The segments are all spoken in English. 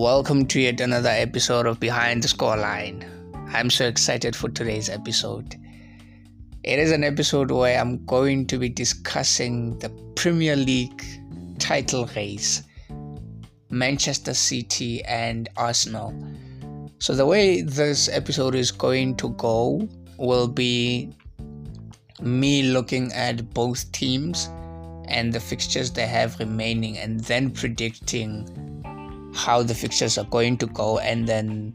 Welcome to yet another episode of Behind the Scoreline. I'm so excited for today's episode. It is an episode where I'm going to be discussing the Premier League title race, Manchester City and Arsenal. So, the way this episode is going to go will be me looking at both teams and the fixtures they have remaining and then predicting how the fixtures are going to go and then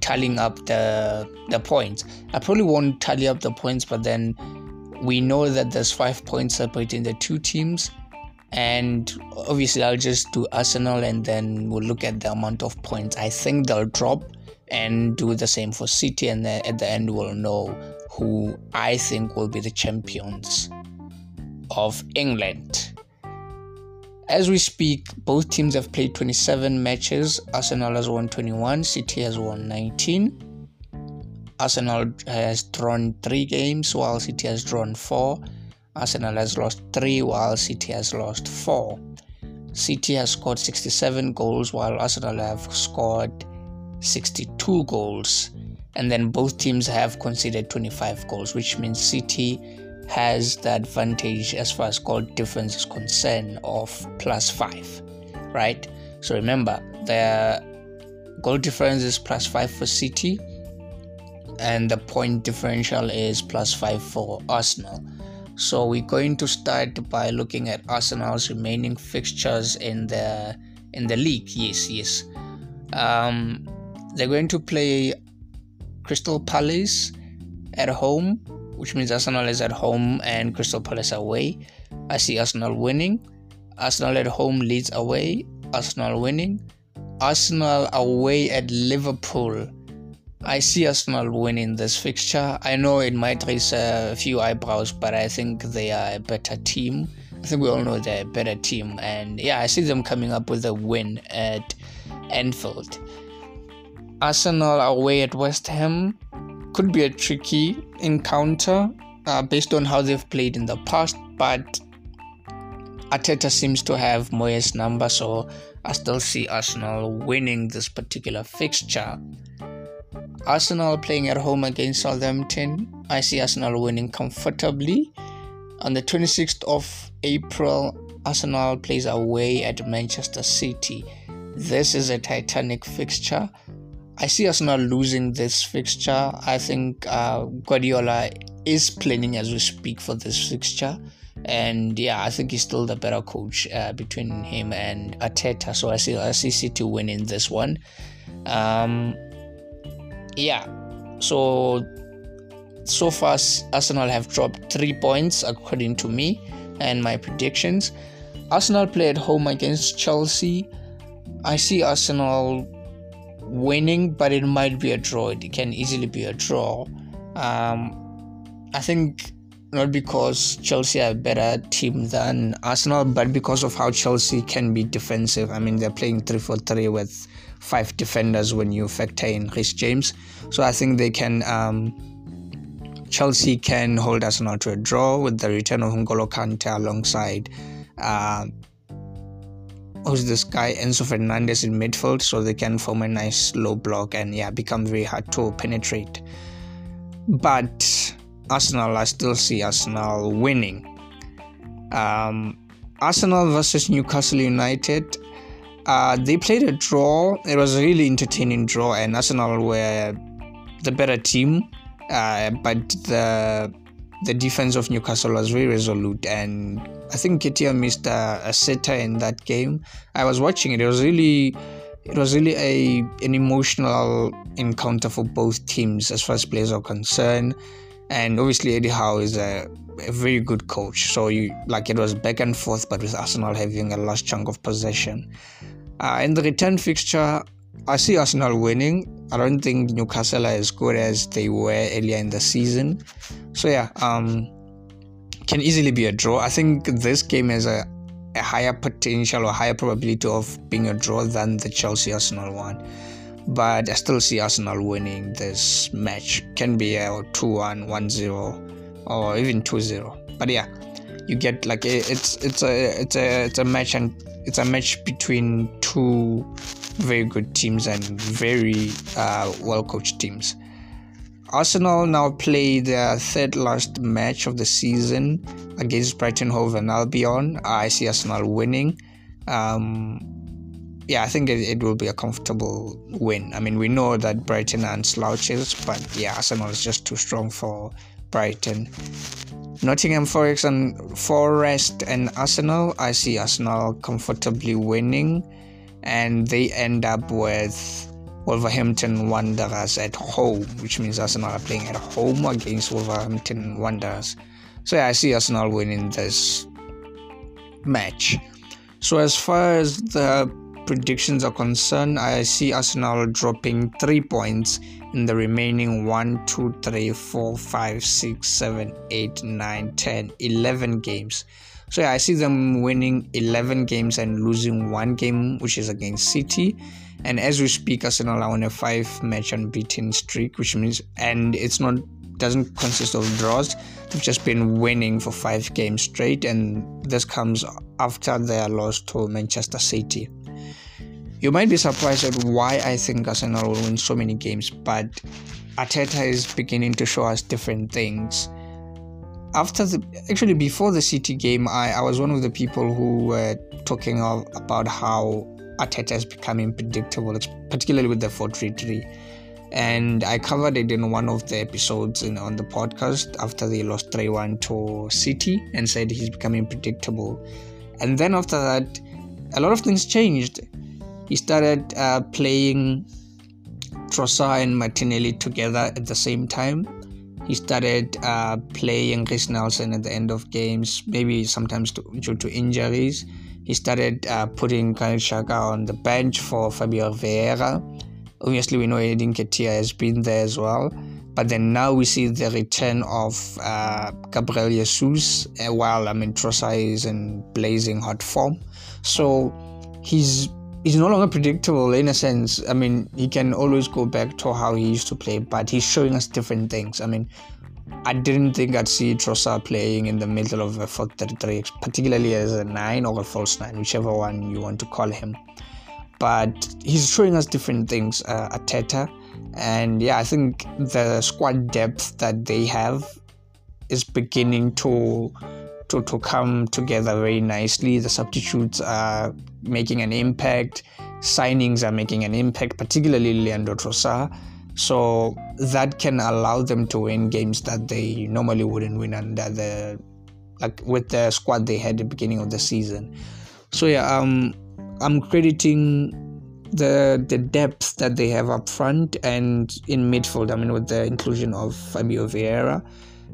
tallying up the the points. I probably won't tally up the points, but then we know that there's five points separating the two teams. And obviously, I'll just do Arsenal and then we'll look at the amount of points. I think they'll drop and do the same for City, and then at the end, we'll know who I think will be the champions of England. As we speak, both teams have played 27 matches. Arsenal has won 21, City has won 19. Arsenal has drawn 3 games while City has drawn 4. Arsenal has lost 3 while City has lost 4. City has scored 67 goals while Arsenal have scored 62 goals. And then both teams have conceded 25 goals, which means City has the advantage as far as goal difference is concerned of plus 5 right? So remember the goal difference is plus 5 for city and the point differential is plus 5 for arsenal. So we're going to start by looking at arsenal's remaining fixtures in the in the league. Yes yes. Um, they're going to play crystal palace at home which means Arsenal is at home and Crystal Palace away. I see Arsenal winning. Arsenal at home Leeds away. Arsenal winning. Arsenal away at Liverpool. I see Arsenal winning this fixture. I know it might raise a few eyebrows, but I think they are a better team. I think we all know they're a better team, and yeah, I see them coming up with a win at Anfield. Arsenal away at West Ham could be a tricky encounter uh, based on how they've played in the past, but Arteta seems to have Moyes' number, so I still see Arsenal winning this particular fixture. Arsenal playing at home against Southampton. I see Arsenal winning comfortably. On the 26th of April, Arsenal plays away at Manchester City. This is a titanic fixture. I see Arsenal losing this fixture. I think uh, Guardiola is planning as we speak for this fixture. And yeah, I think he's still the better coach uh, between him and Arteta. So I see I see City winning this one. Um, yeah, so so far Arsenal have dropped three points according to me and my predictions. Arsenal play at home against Chelsea. I see Arsenal winning, but it might be a draw. It can easily be a draw. Um, I think not because Chelsea are a better team than Arsenal, but because of how Chelsea can be defensive. I mean, they're playing 3 4 3 with five defenders when you factor in Reece James. So I think they can. Um, Chelsea can hold Arsenal to a draw with the return of N'Golo Kante alongside uh, who's this guy Enzo Fernandez in midfield, so they can form a nice low block and yeah, become very hard to penetrate. But Arsenal, I still see Arsenal winning. Um, Arsenal versus Newcastle United. Uh, they played a draw. It was a really entertaining draw, and Arsenal were the better team. Uh, but the the defense of Newcastle was very resolute, and I think Nketiah missed a, a sitter in that game. I was watching it; it was really, it was really a an emotional encounter for both teams as far as players are concerned. And obviously, Eddie Howe is a, a very good coach. So you like it was back and forth, but with Arsenal having a large chunk of possession. Uh, in the return fixture, I see Arsenal winning. I don't think Newcastle are as good as they were earlier in the season. So yeah, um, can easily be a draw. I think this game has a, a higher potential or higher probability of being a draw than the Chelsea Arsenal one. But I still see Arsenal winning this match. Can be a 2 1, 1 0, or even 2 0. But yeah, you get like it's it's a it's a it's a match and it's a match between two very good teams and very uh, well coached teams. Arsenal now play their third last match of the season against Brighton Hove and Albion. I see Arsenal winning. Um, yeah, I think it, it, will be a comfortable win. I mean, we know that Brighton aren't slouches, but yeah, Arsenal is just too strong for Brighton. Nottingham Forest and Forest and Arsenal. I see Arsenal comfortably winning, and they end up with Wolverhampton Wanderers at home, which means Arsenal are playing at home against Wolverhampton Wanderers. So yeah, I see Arsenal winning this match. So as far as the predictions are concerned, I see Arsenal dropping three points in the remaining 1, 2, 3, 4, 5, 6, 7, 8, 9, 10, 11 games. So yeah, I see them winning 11 games and losing one game, which is against City. And as we speak arsenal are on a five match unbeaten streak which means and it's not doesn't consist of draws. They've just been winning for five games straight and this comes after their loss to manchester city. You might be surprised at why i think arsenal will win so many games but Arteta is beginning to show us different things after the actually before the City game, I, I was one of the people who were talking of, about how Arteta is becoming predictable, particularly with the 433. And I covered it in one of the episodes in, on the podcast after they lost 3 1 to City and said he's becoming predictable. And then after that, a lot of things changed. He started uh, playing Trossard and Martinelli together at the same time. He started uh, playing Reiss Nelson at the end of games, maybe sometimes to, due to injuries he started uh, putting Granit Xhaka on the bench for Fabio Vieira. Obviously, we know Eddie Nketiah has been there as well. But then now we see the return of uh, Gabriel Jesus, uh, while I mean Trossard is in blazing hot form. So he's he's no longer predictable in a sense. I mean, he can always go back to how he used to play, but he's showing us different things. I mean, I didn't think I'd see Trossard playing in the middle of a 4-3-3, particularly as a 9 or a false 9, whichever one you want to call him. But he's showing us different things, uh, Arteta. And yeah, I think the squad depth that they have is beginning to to, to come together very nicely. The substitutes are making an impact. Signings are making an impact, particularly Leandro Trossard. So that can allow them to win games that they normally wouldn't win under the like with the squad they had at the beginning of the season. So yeah, um, I'm crediting the the depth that they have up front and in midfield. I mean, with the inclusion of Fabio Vieira.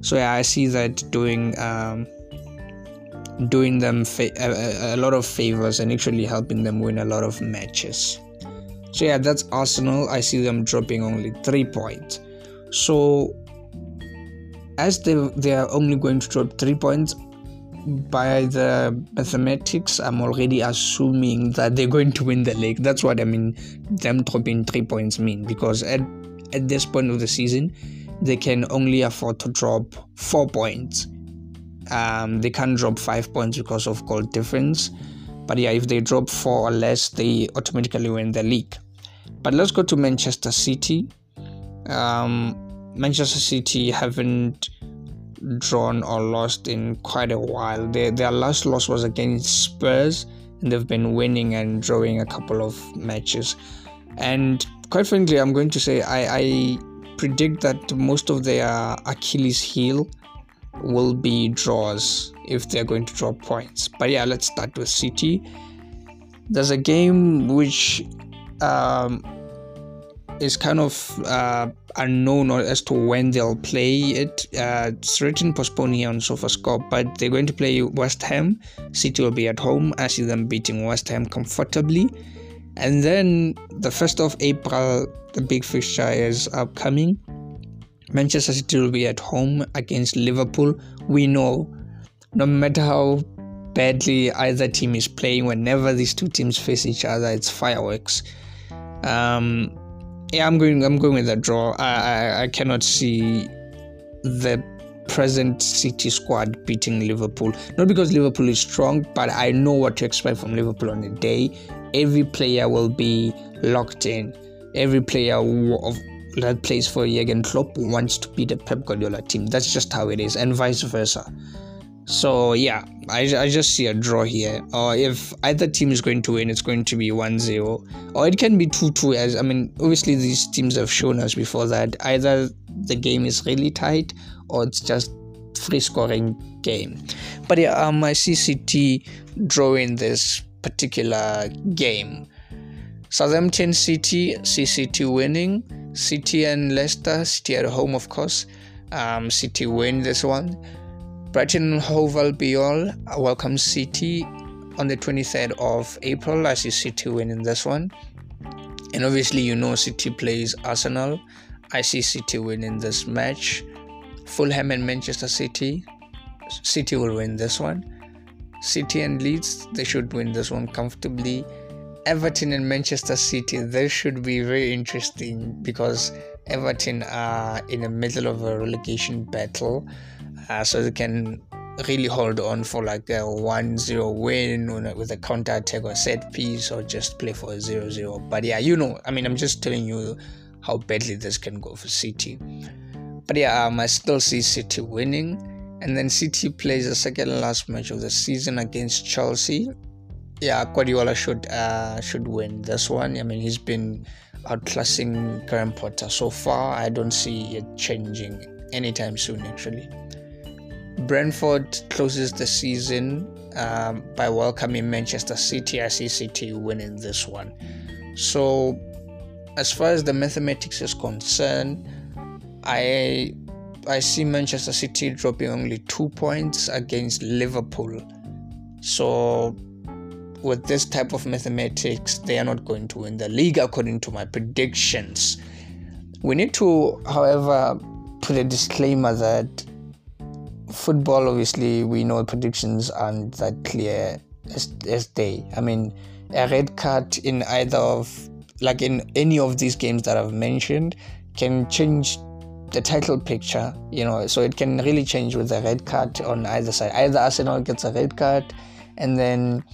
So yeah, I see that doing um, doing them fa- a, a lot of favors and actually helping them win a lot of matches. So yeah, that's Arsenal. I see them dropping only three points. So as they they are only going to drop three points by the mathematics, I'm already assuming that they're going to win the league. That's what I mean. Them dropping three points mean because at at this point of the season, they can only afford to drop four points. Um, they can't drop five points because of goal difference. But yeah, if they drop four or less, they automatically win the league. But let's go to Manchester City. Um, Manchester City haven't drawn or lost in quite a while. Their, their last loss was against Spurs, and they've been winning and drawing a couple of matches. And quite frankly, I'm going to say I, I predict that most of their Achilles heel will be draws if they're going to draw points. But yeah, let's start with City. There's a game which um, is kind of uh, unknown as to when they'll play it. Uh, it's written postponed here on SofaScore, but they're going to play West Ham. City will be at home. I see them beating West Ham comfortably. And then the 1st of April, the big fixture is upcoming. Manchester City will be at home against Liverpool. We know no matter how badly either team is playing, whenever these two teams face each other, it's fireworks. Um, yeah, I'm going. I'm going with a draw. I, I, I cannot see the present City squad beating Liverpool. Not because Liverpool is strong, but I know what to expect from Liverpool on the day. every player will be locked in. Every player that plays for Jurgen Klopp wants to beat the Pep Guardiola team. That's just how it is, and vice versa. So yeah, I, I just see a draw here. Or if either team is going to win, it's going to be 1-0. Or it can be 2-2 as I mean obviously these teams have shown us before that either the game is really tight or it's just free scoring game. But yeah, um I see City drawing this particular game. Southampton City, CCT winning. City and Leicester, City at home of course. Um, City win this one. Brighton Hove Albion welcome City on the 23rd of April. I see City winning this one. And obviously, you know, City plays Arsenal. I see City winning this match. Fulham and Manchester City. City will win this one. City and Leeds, they should win this one comfortably. Everton and Manchester City, this should be very interesting because Everton are in the middle of a relegation battle uh, so they can really hold on for like a 1-0 win with a counter attack or set piece or just play for a 0-0 but yeah you know i mean i'm just telling you how badly this can go for city. But yeah um, i still see city winning. And then city plays the second last match of the season against chelsea yeah guardiola should uh, should win this one i mean he's been outclassing Graham Potter so far i don't see it changing anytime soon actually Brentford closes the season um, by welcoming Manchester City. I see City winning this one. So, as far as the mathematics is concerned, I I see Manchester City dropping only two points against Liverpool. So, with this type of mathematics, they are not going to win the league according to my predictions. We need to, however, put a disclaimer that football, obviously, we know predictions aren't that clear as, as day. I mean, a red card in either of, like in any of these games that I've mentioned, can change the title picture, you know, so it can really change with a red card on either side. Either Arsenal gets a red card and then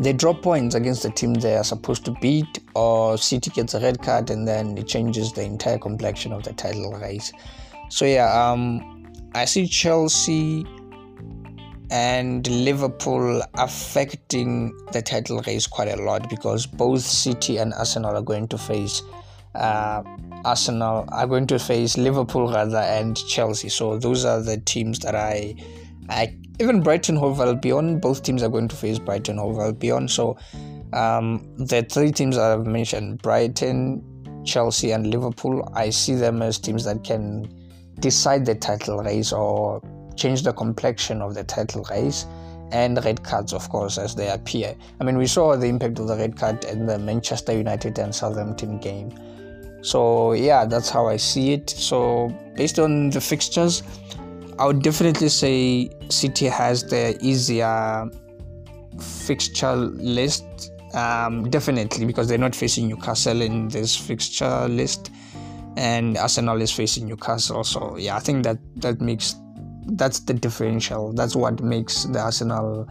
they drop points against the team they are supposed to beat, or City gets a red card and then it changes the entire complexion of the title race. So, yeah, um, I see Chelsea and Liverpool affecting the title race quite a lot because both City and Arsenal are going to face uh, Arsenal are going to face Liverpool rather and Chelsea. So those are the teams that I, I even Brighton Hove Albion. Both teams are going to face Brighton Hove Albion. So um, the three teams I've mentioned, Brighton, Chelsea, and Liverpool, I see them as teams that can decide the title race or change the complexion of the title race and red cards, of course, as they appear. I mean, we saw the impact of the red card in the Manchester United and Southampton game. So, yeah, that's how I see it. So, based on the fixtures, I would definitely say City has the easier fixture list. Um, definitely, because they're not facing Newcastle in this fixture list and Arsenal is facing Newcastle. So yeah, I think that that makes that's the differential. That's what makes the Arsenal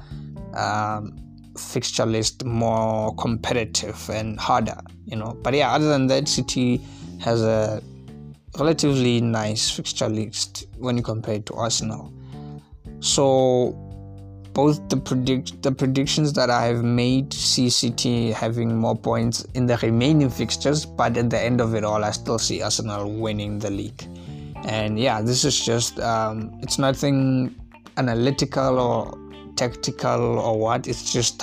um, fixture list more competitive and harder. You know, but yeah, other than that, City has a relatively nice fixture list when you compare it to Arsenal. So both the predict the predictions that I have made City having more points in the remaining fixtures, but at the end of it all, I still see Arsenal winning the league. And yeah, this is just um, it's nothing analytical or tactical or what. It's just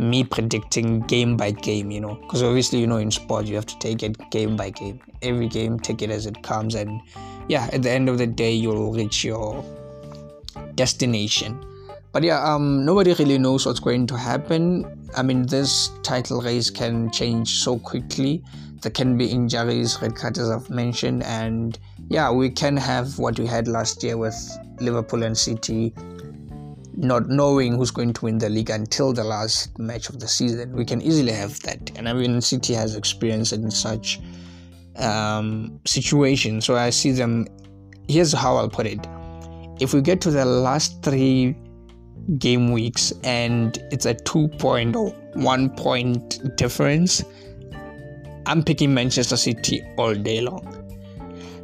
me predicting game by game, you know, because obviously you know in sport you have to take it game by game. Every game, take it as it comes, and yeah, at the end of the day, you'll reach your destination. But yeah um nobody really knows what's going to happen. I mean this title race can change so quickly. There can be injuries red cards as i've mentioned and yeah we can have what we had last year with liverpool and city not knowing who's going to win the league until the last match of the season we can easily have that and i mean city has experience in such um, situations so i see them here's how i'll put it if we get to the last three game weeks and it's a two point or one point difference, I'm picking Manchester City all day long.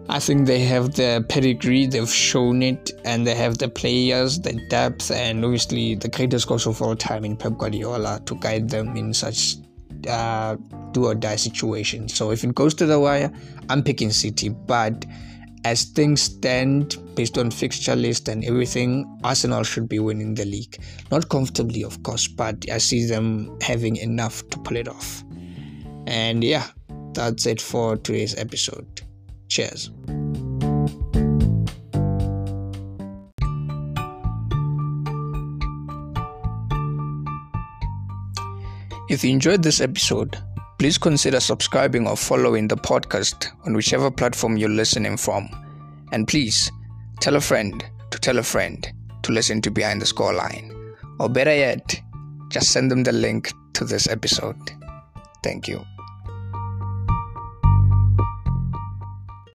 I think they have the pedigree, they've shown it, and they have the players, the depth, and obviously the greatest coach of all time in Pep Guardiola to guide them in such uh, do or die situations. So if it goes to the wire, I'm picking City. But as things stand, based on fixture list and everything, Arsenal should be winning the league. Not comfortably, of course, but I see them having enough to pull it off. And yeah, that's it for today's episode. Cheers. If you enjoyed this episode, please consider subscribing or following the podcast on whichever platform you're listening from. And please tell a friend to tell a friend to listen to Behind the Scoreline. Or better yet, just send them the link to this episode. Thank you.